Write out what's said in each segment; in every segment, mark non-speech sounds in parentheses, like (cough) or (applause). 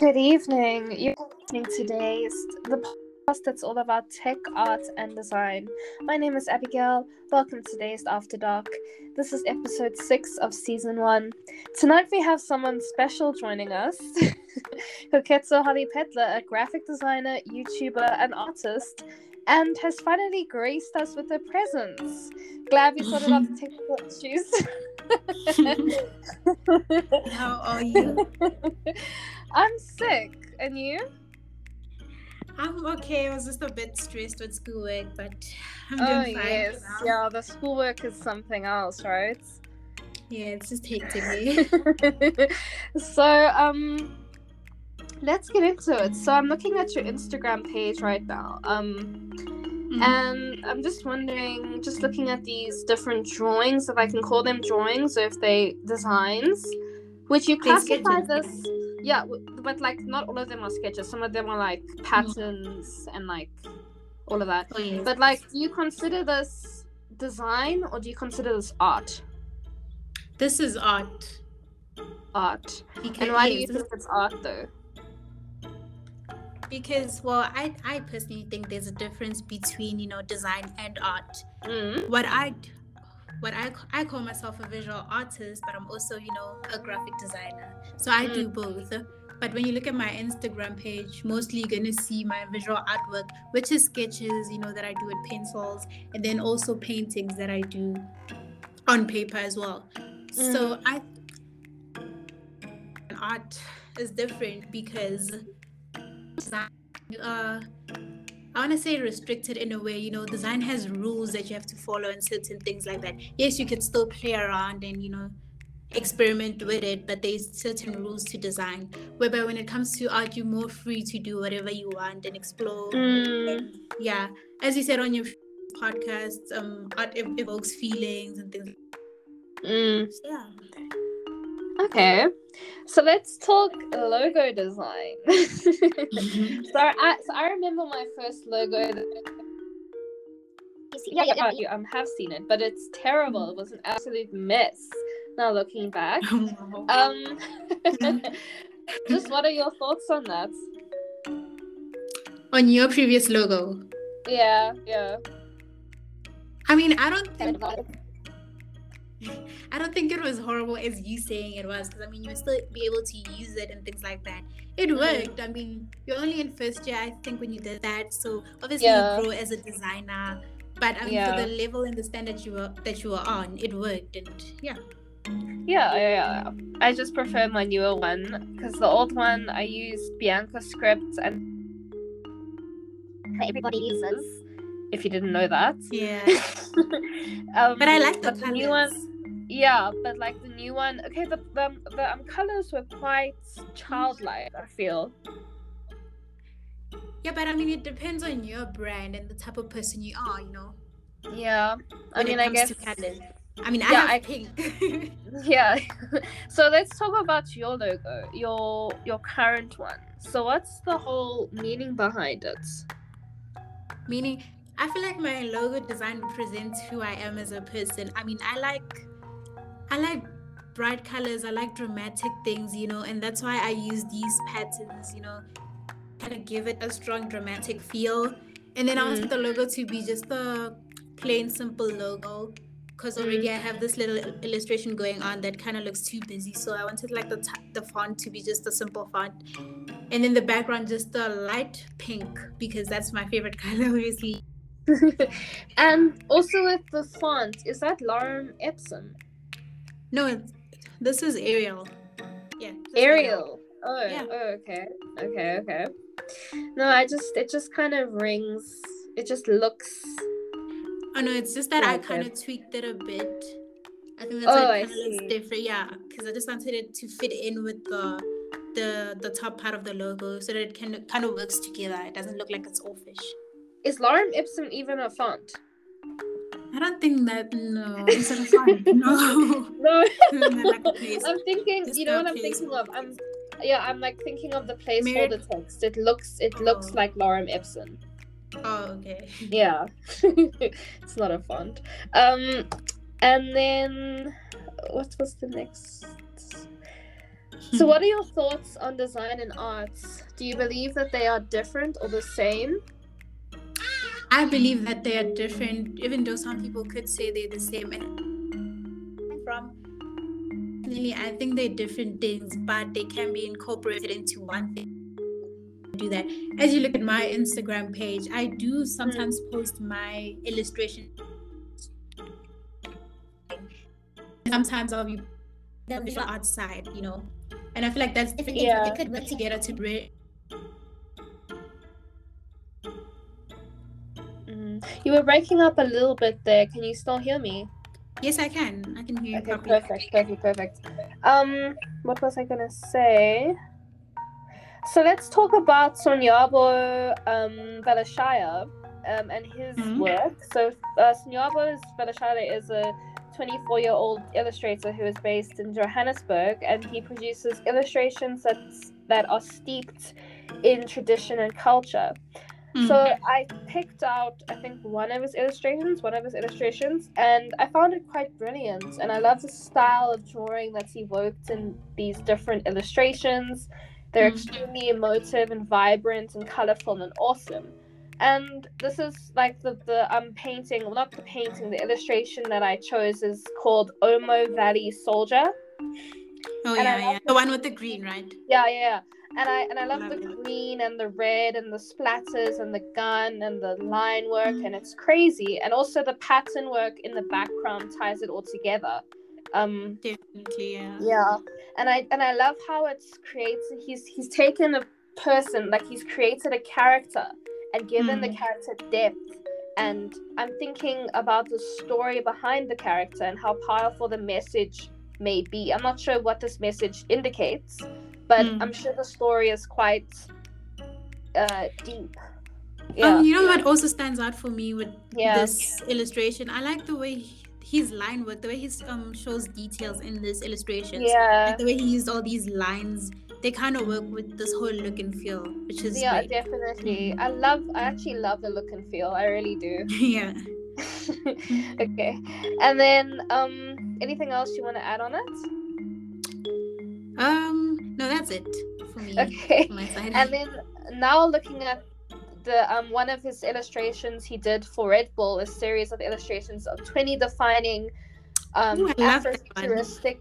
Good evening. You're listening to today's the podcast that's all about tech, art, and design. My name is Abigail. Welcome to today's After Dark. This is episode six of season one. Tonight we have someone special joining us. (laughs) Koketso Holly Petler, a graphic designer, YouTuber, and artist, and has finally graced us with her presence. Glad we sorted out the (laughs) technical issues. (laughs) (laughs) How are you? (laughs) I'm sick. And you? I'm okay. I was just a bit stressed with schoolwork, but I'm Oh, doing fine. yes. now. Yeah, the schoolwork is something else, right? Yeah, it's just hectic. me. (laughs) so, um, let's get into it. So, I'm looking at your Instagram page right now. Um. And I'm just wondering, just looking at these different drawings, if I can call them drawings or if they designs, would you classify this? Yeah, but like not all of them are sketches. Some of them are like patterns and like all of that. Oh, yes. But like, do you consider this design or do you consider this art? this is art. Art. Because, And why do you think it's art though? Because well, I I personally think there's a difference between you know design and art. Mm. What I what I I call myself a visual artist, but I'm also you know a graphic designer. So I do both. But when you look at my Instagram page, mostly you're gonna see my visual artwork, which is sketches, you know, that I do with pencils, and then also paintings that I do on paper as well. So I art is different because uh, I want to say restricted in a way. You know, design has rules that you have to follow and certain things like that. Yes, you can still play around and you know experiment with it, but there's certain rules to design. Whereby when it comes to art, you're more free to do whatever you want and explore. Mm. And, yeah, as you said on your podcast, um, art ev- evokes feelings and things. Mm. So, yeah. Okay. So let's talk logo design. (laughs) so I so I remember my first logo. That... Yeah, yeah, yeah, you um, have seen it, but it's terrible. It was an absolute mess. Now looking back, (laughs) um, (laughs) just what are your thoughts on that? on your previous logo. Yeah, yeah. I mean, I don't think (laughs) I don't think it was horrible as you saying it was because I mean you would still be able to use it and things like that. It mm-hmm. worked. I mean, you're only in first year, I think, when you did that. So obviously Yeah. you grow as a designer. But I mean, Yeah. for the level and the standard you were that you were on, it worked, and yeah. Yeah, yeah, yeah. I just prefer my newer one because the old one I used Bianca script and everybody uses. If you didn't know that. Yeah. (laughs) um, But I like the but colors. new one. Yeah, but like the new one, okay, the the, the um, colors were quite childlike. I feel. Yeah, but I mean, it depends on your brand and the type of person you are. You know. Yeah, I when mean, I guess. I mean, I Yeah, have I- pink. (laughs) (laughs) Yeah. so let's talk about your logo, your your current one. So what's the whole meaning behind it? Meaning, I feel like my logo design represents who I am as a person. I mean, I like, I like bright colors. I like dramatic things, you know, and that's why I use these patterns, you know, kind of give it a strong dramatic feel. And then I want mm-hmm. the logo to be just a plain, simple logo. Because mm-hmm. already I have this little illustration going on that kind of looks too busy, so I wanted like the t- the font to be just a simple font, and then the background just a light pink because that's my favorite (laughs) color, obviously. (laughs) and also with the font, is that Lorem Ipsum? No, it's, this is Arial. Yeah. is Arial. Oh, Yeah. oh, okay. Okay, okay. No, I just it just kind of rings. It just looks. Oh no, it's just that I kind of tweaked it a bit. I think that's Oh, why I it kind of looks see. different. Yeah, because I just wanted it to fit in with the the the top part of the logo so that it can kind of works together. It doesn't look like it's all fish. Is Lorem Ipsum even a font? I don't think that no, it's not a font. No, (laughs) No. I'm thinking. Just you know what I'm place thinking of? I'm. Yeah, I'm like thinking of the placeholder text. It looks. It looks Oh. like Lorem Ipsum. Oh, okay. (laughs) Yeah, (laughs) it's not a font. Um, and then what was the next? So, what are your thoughts on design and arts? Do you believe that they are different or the same? I believe that they are different, even though some people could say they're the same. And from really, I think they're different things, but they can be incorporated into one thing. Do that. As you look at my Instagram page, I do sometimes mm. post my illustration. Sometimes I'll be the visual art you know, and I feel like that's different. Yeah. They could work together to bring You were breaking up a little bit there. Can you still hear me? Yes, I can. I can hear you okay, properly. Perfect, perfect, perfect. Um, what was I gonna say? So let's talk about Sonwabo um, Valashiya um, and his mm-hmm. work. So uh, Sonwabo Valashiya is a 24 year old illustrator who is based in Johannesburg and he produces illustrations that, that are steeped in tradition and culture. Mm. So I picked out, I think, one of his illustrations, one of his illustrations, and I found it quite brilliant. And I love the style of drawing that's evoked in these different illustrations. They're mm. extremely emotive and vibrant and colorful and awesome. And this is like the the um painting, well, not the painting, the illustration that I chose is called Omo Valley Soldier. Oh and yeah, yeah, the one with the green, right? Yeah, yeah and I and I love, love the it. green and the red and the splatters and the gun and the line work and it's crazy and also the pattern work in the background ties it all together. Um, Definitely, yeah. Yeah, and I and I love how it's created. He's he's taken a person like he's created a character and given mm. the character depth. And I'm thinking about the story behind the character and how powerful the message may be. I'm not sure what this message indicates, but mm. I'm sure the story is quite uh, deep. Yeah. Um, you know what also stands out for me with yeah. this illustration? I like the way his line work, the way he um shows details in this illustration. Yeah. Like the way he used all these lines. They kind of work with this whole look and feel, which is yeah, great. definitely. I love. I actually love the look and feel. I really do. (laughs) yeah. (laughs) okay, and then um, anything else you want to add on it? Um, no, that's it for me. Okay. And then now looking at the um one of his illustrations he did for Red Bull, a series of illustrations of 20 defining um Ooh, Afrofuturistic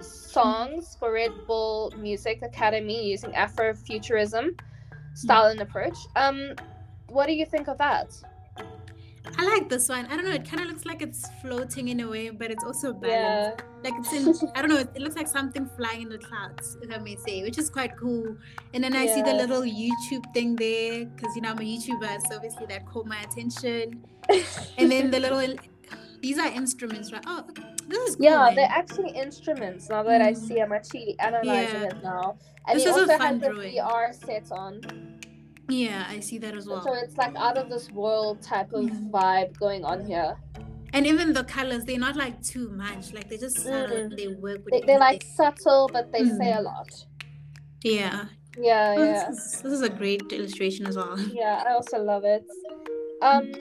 songs for Red Bull Music Academy using Afrofuturism style and approach. Um what do you think of that? I like this one. I don't know. It kind of looks like it's floating in a way, but it's also balanced. Yeah. Like it's in. I don't know. It, it, looks like something flying in the clouds, if I may say, which is quite cool. And then I yeah. see the little YouTube thing there, because you know I'm a YouTuber, so obviously that caught my attention. (laughs) and then the little. These are instruments, right? Oh, this is cool, Yeah, man. they're actually instruments. Now that mm. I see, I'm actually analyzing yeah. it now. And this he also has the VR set on. Yeah, I see that as well. So it's like out of this world type of mm. vibe going on here. And even the colors, they're not like too much. Like they just mm. they work with. They, are like subtle, but they mm. say a lot. Yeah. Yeah, oh, yeah. This is, this is, a great illustration as well. Yeah, I also love it. Um,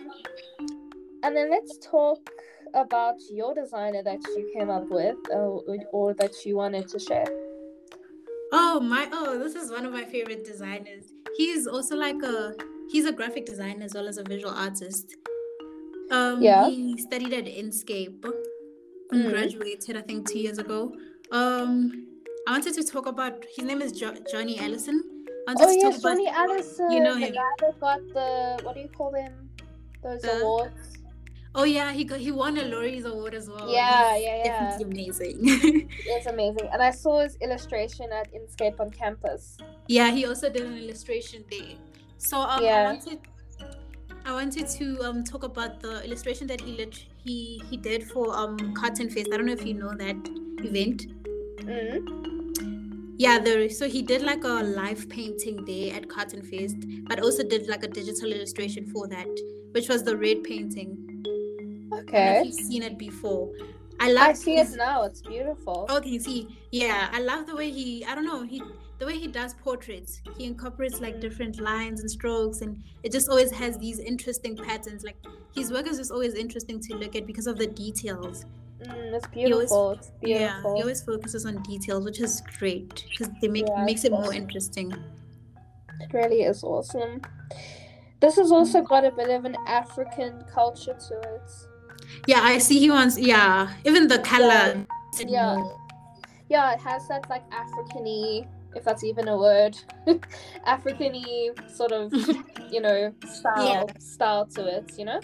and then let's talk about your designer that you came up with, or, or that you wanted to share. Oh my! Oh, this is one of my favorite designers he's also like a he's a graphic designer as well as a visual artist. Um, yeah. He studied at Inscape and mm. graduated, I think, two years ago. Um, I wanted to talk about his name is jo- Johnny Alison. oh yes, Johnny about, Alison. You know him. The guy that got the what do you call them? Those the, awards. Oh yeah, he got he won a Loerie's award as well. Yeah, yeah, yeah. Definitely amazing. (laughs) it's amazing, and I saw his illustration at Inscape on campus. Yeah, he also did an illustration there. So um, yeah. I wanted I wanted to um talk about the illustration that he lit- he he did for um Cotton Fest. I don't know if you know that event. Mm-hmm. Yeah, there. So he did like a live painting there at Cotton Fest, but also did like a digital illustration for that, which was the red painting. Okay. you've seen it before. I love. I see his... it now. It's beautiful. Okay, see, yeah, I love the way he. I don't know he the way he does portraits. He incorporates like different lines and strokes, and it just always has these interesting patterns. Like his work is just always interesting to look at because of the details. Mm, it's He always- beautiful. It's Yeah, he always focuses on details, which is great because they make Yeah, makes it more interesting. It really is awesome. This has also got a bit of an African culture to it. Yeah, I see he wants. Yeah, even the color. Yeah. Yeah, it has that like African-y, if that's even a word, (laughs) African-y sort of, (laughs) you know, style Yeah. style to it, you know?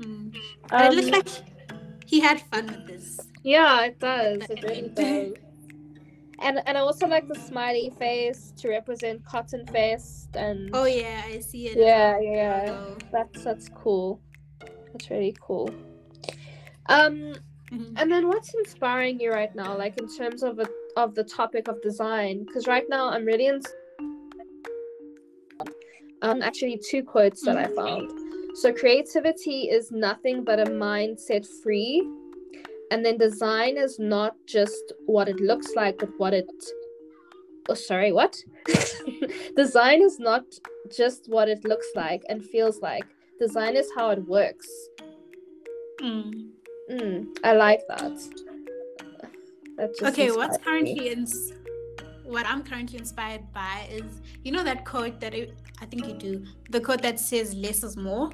Mm. But it looks Um, like he had fun with this. Yeah, it does. It really (laughs) does. And and I also like the smiley face to represent Cotton Fest and Oh yeah, I see it. yeah, yeah. That's that's cool. That's really cool. Um Mhm. and then what's inspiring you right now like in terms of a, of the topic of design because right now I'm really in um actually two quotes that I found. So creativity is nothing but a mindset free and then design is not just what it looks like but what it oh sorry what (laughs) design is not just what it looks like and feels like design is how it works Mm. Mm, i like that that just Okay, what's currently ins- what I'm currently inspired by is you know that quote that it, I think you do the quote that says less is more.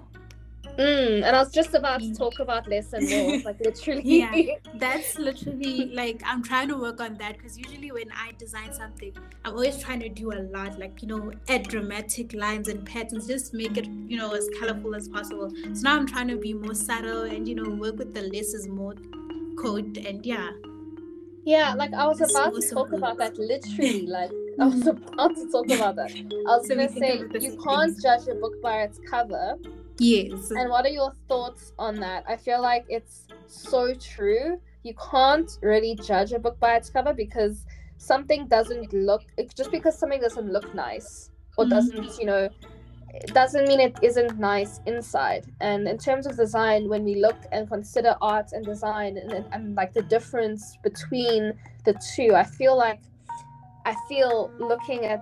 Mm, and i was just about to talk about less and more (laughs) like literally Yeah. That's literally like I'm trying to work on that because usually when I design something, I'm always trying to do a lot, like you know, add dramatic lines and patterns, just make it you know as colorful as possible. So now I'm trying to be more subtle and you know work with the less is more code and yeah. yeah like i was It's about to talk about that literally (laughs) like i was about to talk about that i was So gonna say of it the you can't things. judge a book by its cover Yes. And what are your thoughts on that? I feel like it's so true. You can't really judge a book by its cover because something doesn't look just because something doesn't look nice or Mhm. doesn't, you know, it doesn't mean it isn't nice inside. And in terms of design, when we look and consider art and design and, and, like the difference between the two, I feel like I feel looking at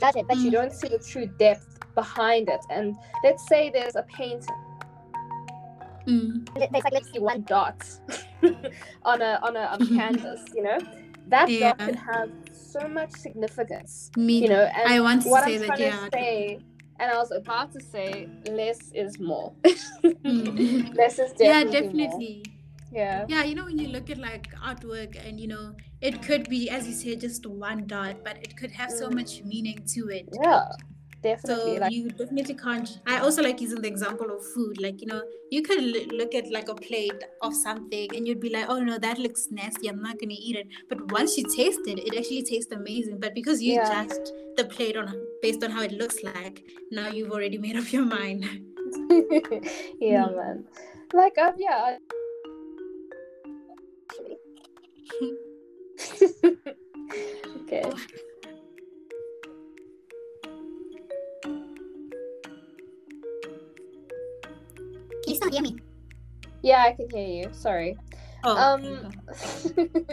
judge it, but you Mm. don't see the true depth behind it. And let's say there's a painting. Mm. There's like let's see one dot (laughs) on a on a on a (laughs) canvas, you know. That Yeah. dot can have so much significance, Me. you know. And I want to what say I'm that trying yeah. to say, and I was about to say, less is more. Mm. (laughs) less is yeah, definitely more. definitely. Yeah. Yeah, you know, when you look at like artwork and you know, it could be, as you said, just one dot, but it could have so Mm. much meaning to it. Yeah. So like you definitely can't. I also like using the example of food. Like you know, you could l- look at like a plate of something and you'd be like, "Oh no, that looks nasty. I'm not gonna eat it." But once you taste it, it actually tastes amazing. But because you Yeah. judged the plate on based on how it looks like, now you've already made up your mind. (laughs) yeah, Mm. man. Like um yeah. (laughs) (laughs) Okay. Still hear me? Yeah, I can hear you. Sorry. Oh, Um. (laughs)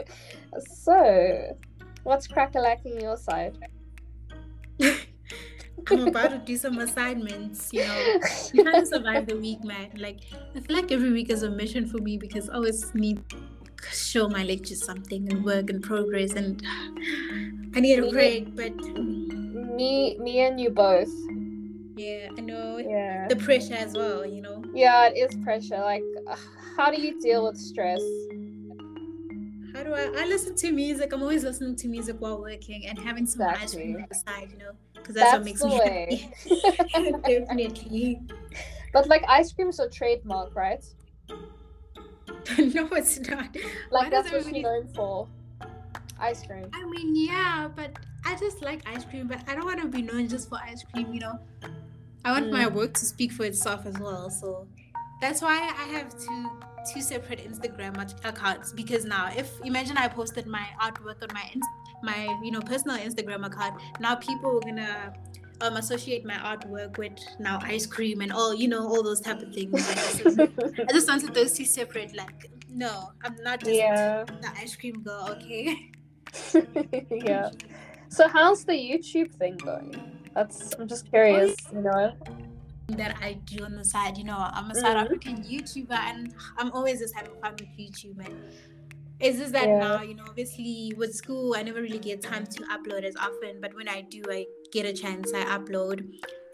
so, what's crackalacking your side? (laughs) I'm about to do some assignments. You know, I'm trying to survive the week, man. Like I feel like every week is a mission for me because I always need to show my lectures something and work and progress, and (sighs) I need a Me- break. But me, me, and you both. yeah, I know Yeah. the pressure as well. You know, Yeah, it is pressure. Like, how do you deal with stress? how do I? I listen to music. I'm always listening to music while working and having some ice cream Exactly. on the side. You know, because that's, what makes me way. happy. (laughs) Definitely. But like, ice cream is a trademark, right? (laughs) no, it's not. Like, does that's what you're known for. Ice cream. I mean, yeah, but I just like ice cream, but I don't want to be known just for ice cream, you know. I want my Mm. work to speak for itself as well, so that's why I have two two separate Instagram accounts because now if imagine I posted my artwork on my my you know personal Instagram account, now people are gonna um associate my artwork with now ice cream and all you know all those type of things. (laughs) I just wanted those two separate. Like, no, I'm not just yeah. the ice cream girl, okay? (laughs) yeah. So how's the YouTube thing going? That's I'm just curious, you know. that I do on the side. You know, I'm a South Mhm. African YouTuber, and I'm always just having fun with YouTube. And it's just that Yeah. now, you know, obviously with school, I never really get time to upload as often. But when I do, I get a chance, I upload,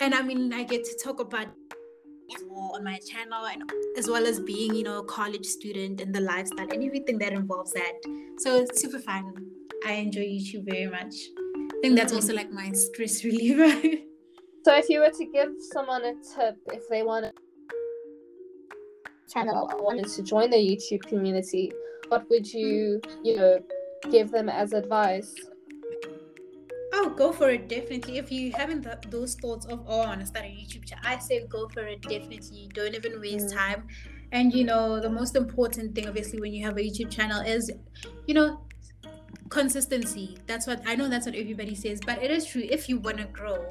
and I mean, I get to talk about on my channel, and as well as being, you know, a college student and the lifestyle and everything that involves that. So it's super fun. I enjoy YouTube very much. I think that's also like my stress (laughs) reliever. So if you were to give someone a tip if they want to channel or wanted to join the YouTube community, what would you, you know, give them as advice? Oh, go for it, definitely. If you haven't th- those thoughts of, oh, I want to start a YouTube channel, I say go for it, definitely. Don't even waste Mm. time. And, you know, the most important thing, obviously, when you have a YouTube channel is, you know, consistency. That's what I know that's what everybody says, but it is true. If you want to grow,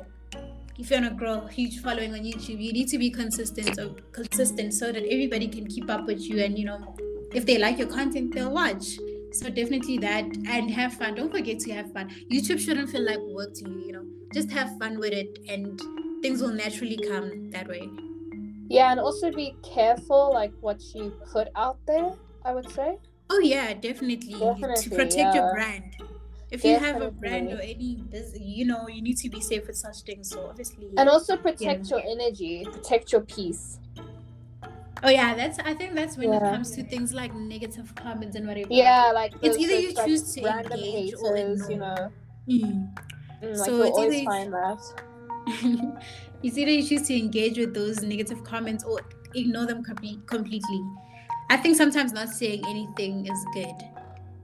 if you want to grow huge following on YouTube, you need to be consistent or consistent so that everybody can keep up with you and, you know, if they like your content, they'll watch. So definitely that and have fun. Don't forget to have fun. YouTube shouldn't feel like work to you, you know. Just have fun with it and things will naturally come that way. Yeah, and also be careful like what you put out there, I would say. Oh yeah, definitely. to protect yeah. your brand. If you have a brand or any business, you know, you need to be safe with such things. So obviously And also protect your energy, protect your peace. Oh yeah, that's I think that's when it comes to things like negative comments and whatever. Yeah, like It's either you like, choose to engage or haters, you know. Mm. Mm, like So it's always either- find that. (laughs) it's either you choose to engage with those negative comments or ignore them com- completely. I think sometimes not saying anything is good,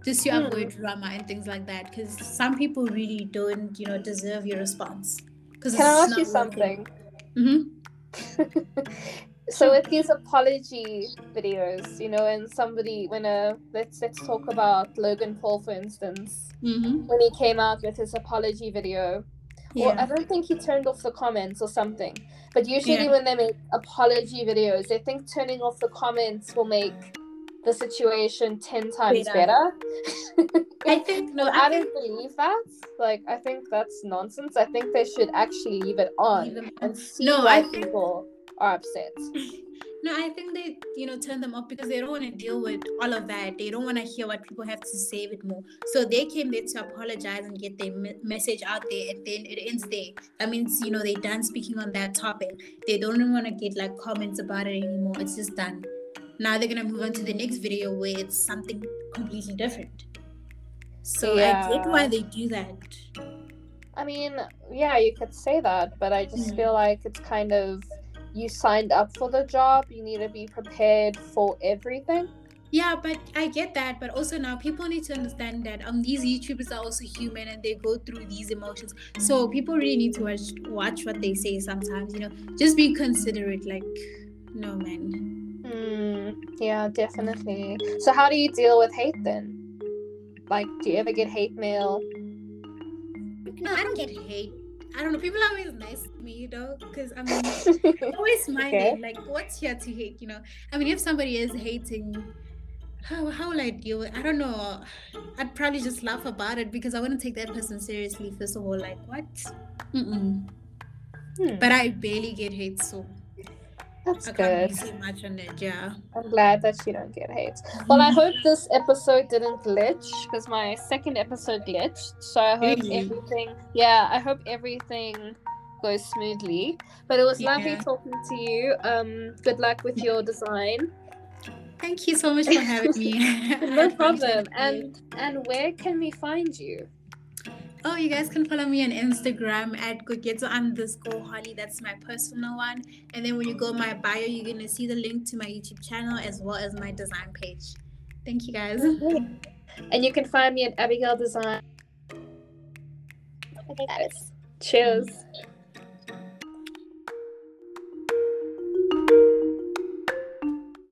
just to Hmm. avoid drama and things like that. Because some people really don't, you know, deserve your response. Can I ask you something? hmm (laughs) so with these apology videos, you know, and somebody when a let's let's talk about Logan Paul for instance, hmm when he came out with his apology video. Well, I don't think he turned off the comments or something. But usually Yeah. when they make apology videos, they think turning off the comments will make the situation ten times Better. better. (laughs) I think no, (laughs) I I think don't believe that. Like, I think that's nonsense. I think they should actually leave it on Leave and see No, why I think- people are upset. (laughs) No, I think they, you know, turn them off because they don't want to deal with all of that. They don't want to hear what people have to say with more. So they came there to apologize and get their me- message out there, and then it ends there. That means, you know, they're done speaking on that topic. They don't even want to get like comments about it anymore. It's just done. Now they're gonna move on to the next video where it's something completely different. So I get Yeah. why they do that. I mean, yeah, you could say that, but I just Mm. feel like it's kind of you signed up for the job. You need to be prepared for everything. Yeah, but I get that. But also now people need to understand that um these YouTubers are also human and they go through these emotions. So people really need to watch watch what they say sometimes, you know. Just be considerate, like no man. Hmm. Yeah, definitely. So, how do you deal with hate then? Like, do you ever get hate mail? No, I don't get hate. I don't know. People are always nice to me, you know, because I mean (laughs) I'm always smiling. Okay. Like, what's here to hate? You know, I mean, if somebody is hating, how how will I deal with? I don't know. I'd probably just laugh about it because I wouldn't take that person seriously. First of all, like what? Mm-mm. Hmm, But I barely get hate, so that's I can't good. much on it. Yeah. I'm glad that you don't get hate. Well, I hope this episode didn't glitch because my second episode glitched. So I hope Really? everything, yeah, I hope everything goes smoothly. But it was lovely talking to you. Um, good luck with your design. Thank you so much for having me. (laughs) (laughs) No problem. And and where can we find you? Oh, you guys can follow me on Instagram at Koketso underscore Holly. That's my personal one. And then when you go my bio, you're gonna see the link to my YouTube channel as well as my design page. Thank you guys. And you can find me at Abigail Design. Cheers.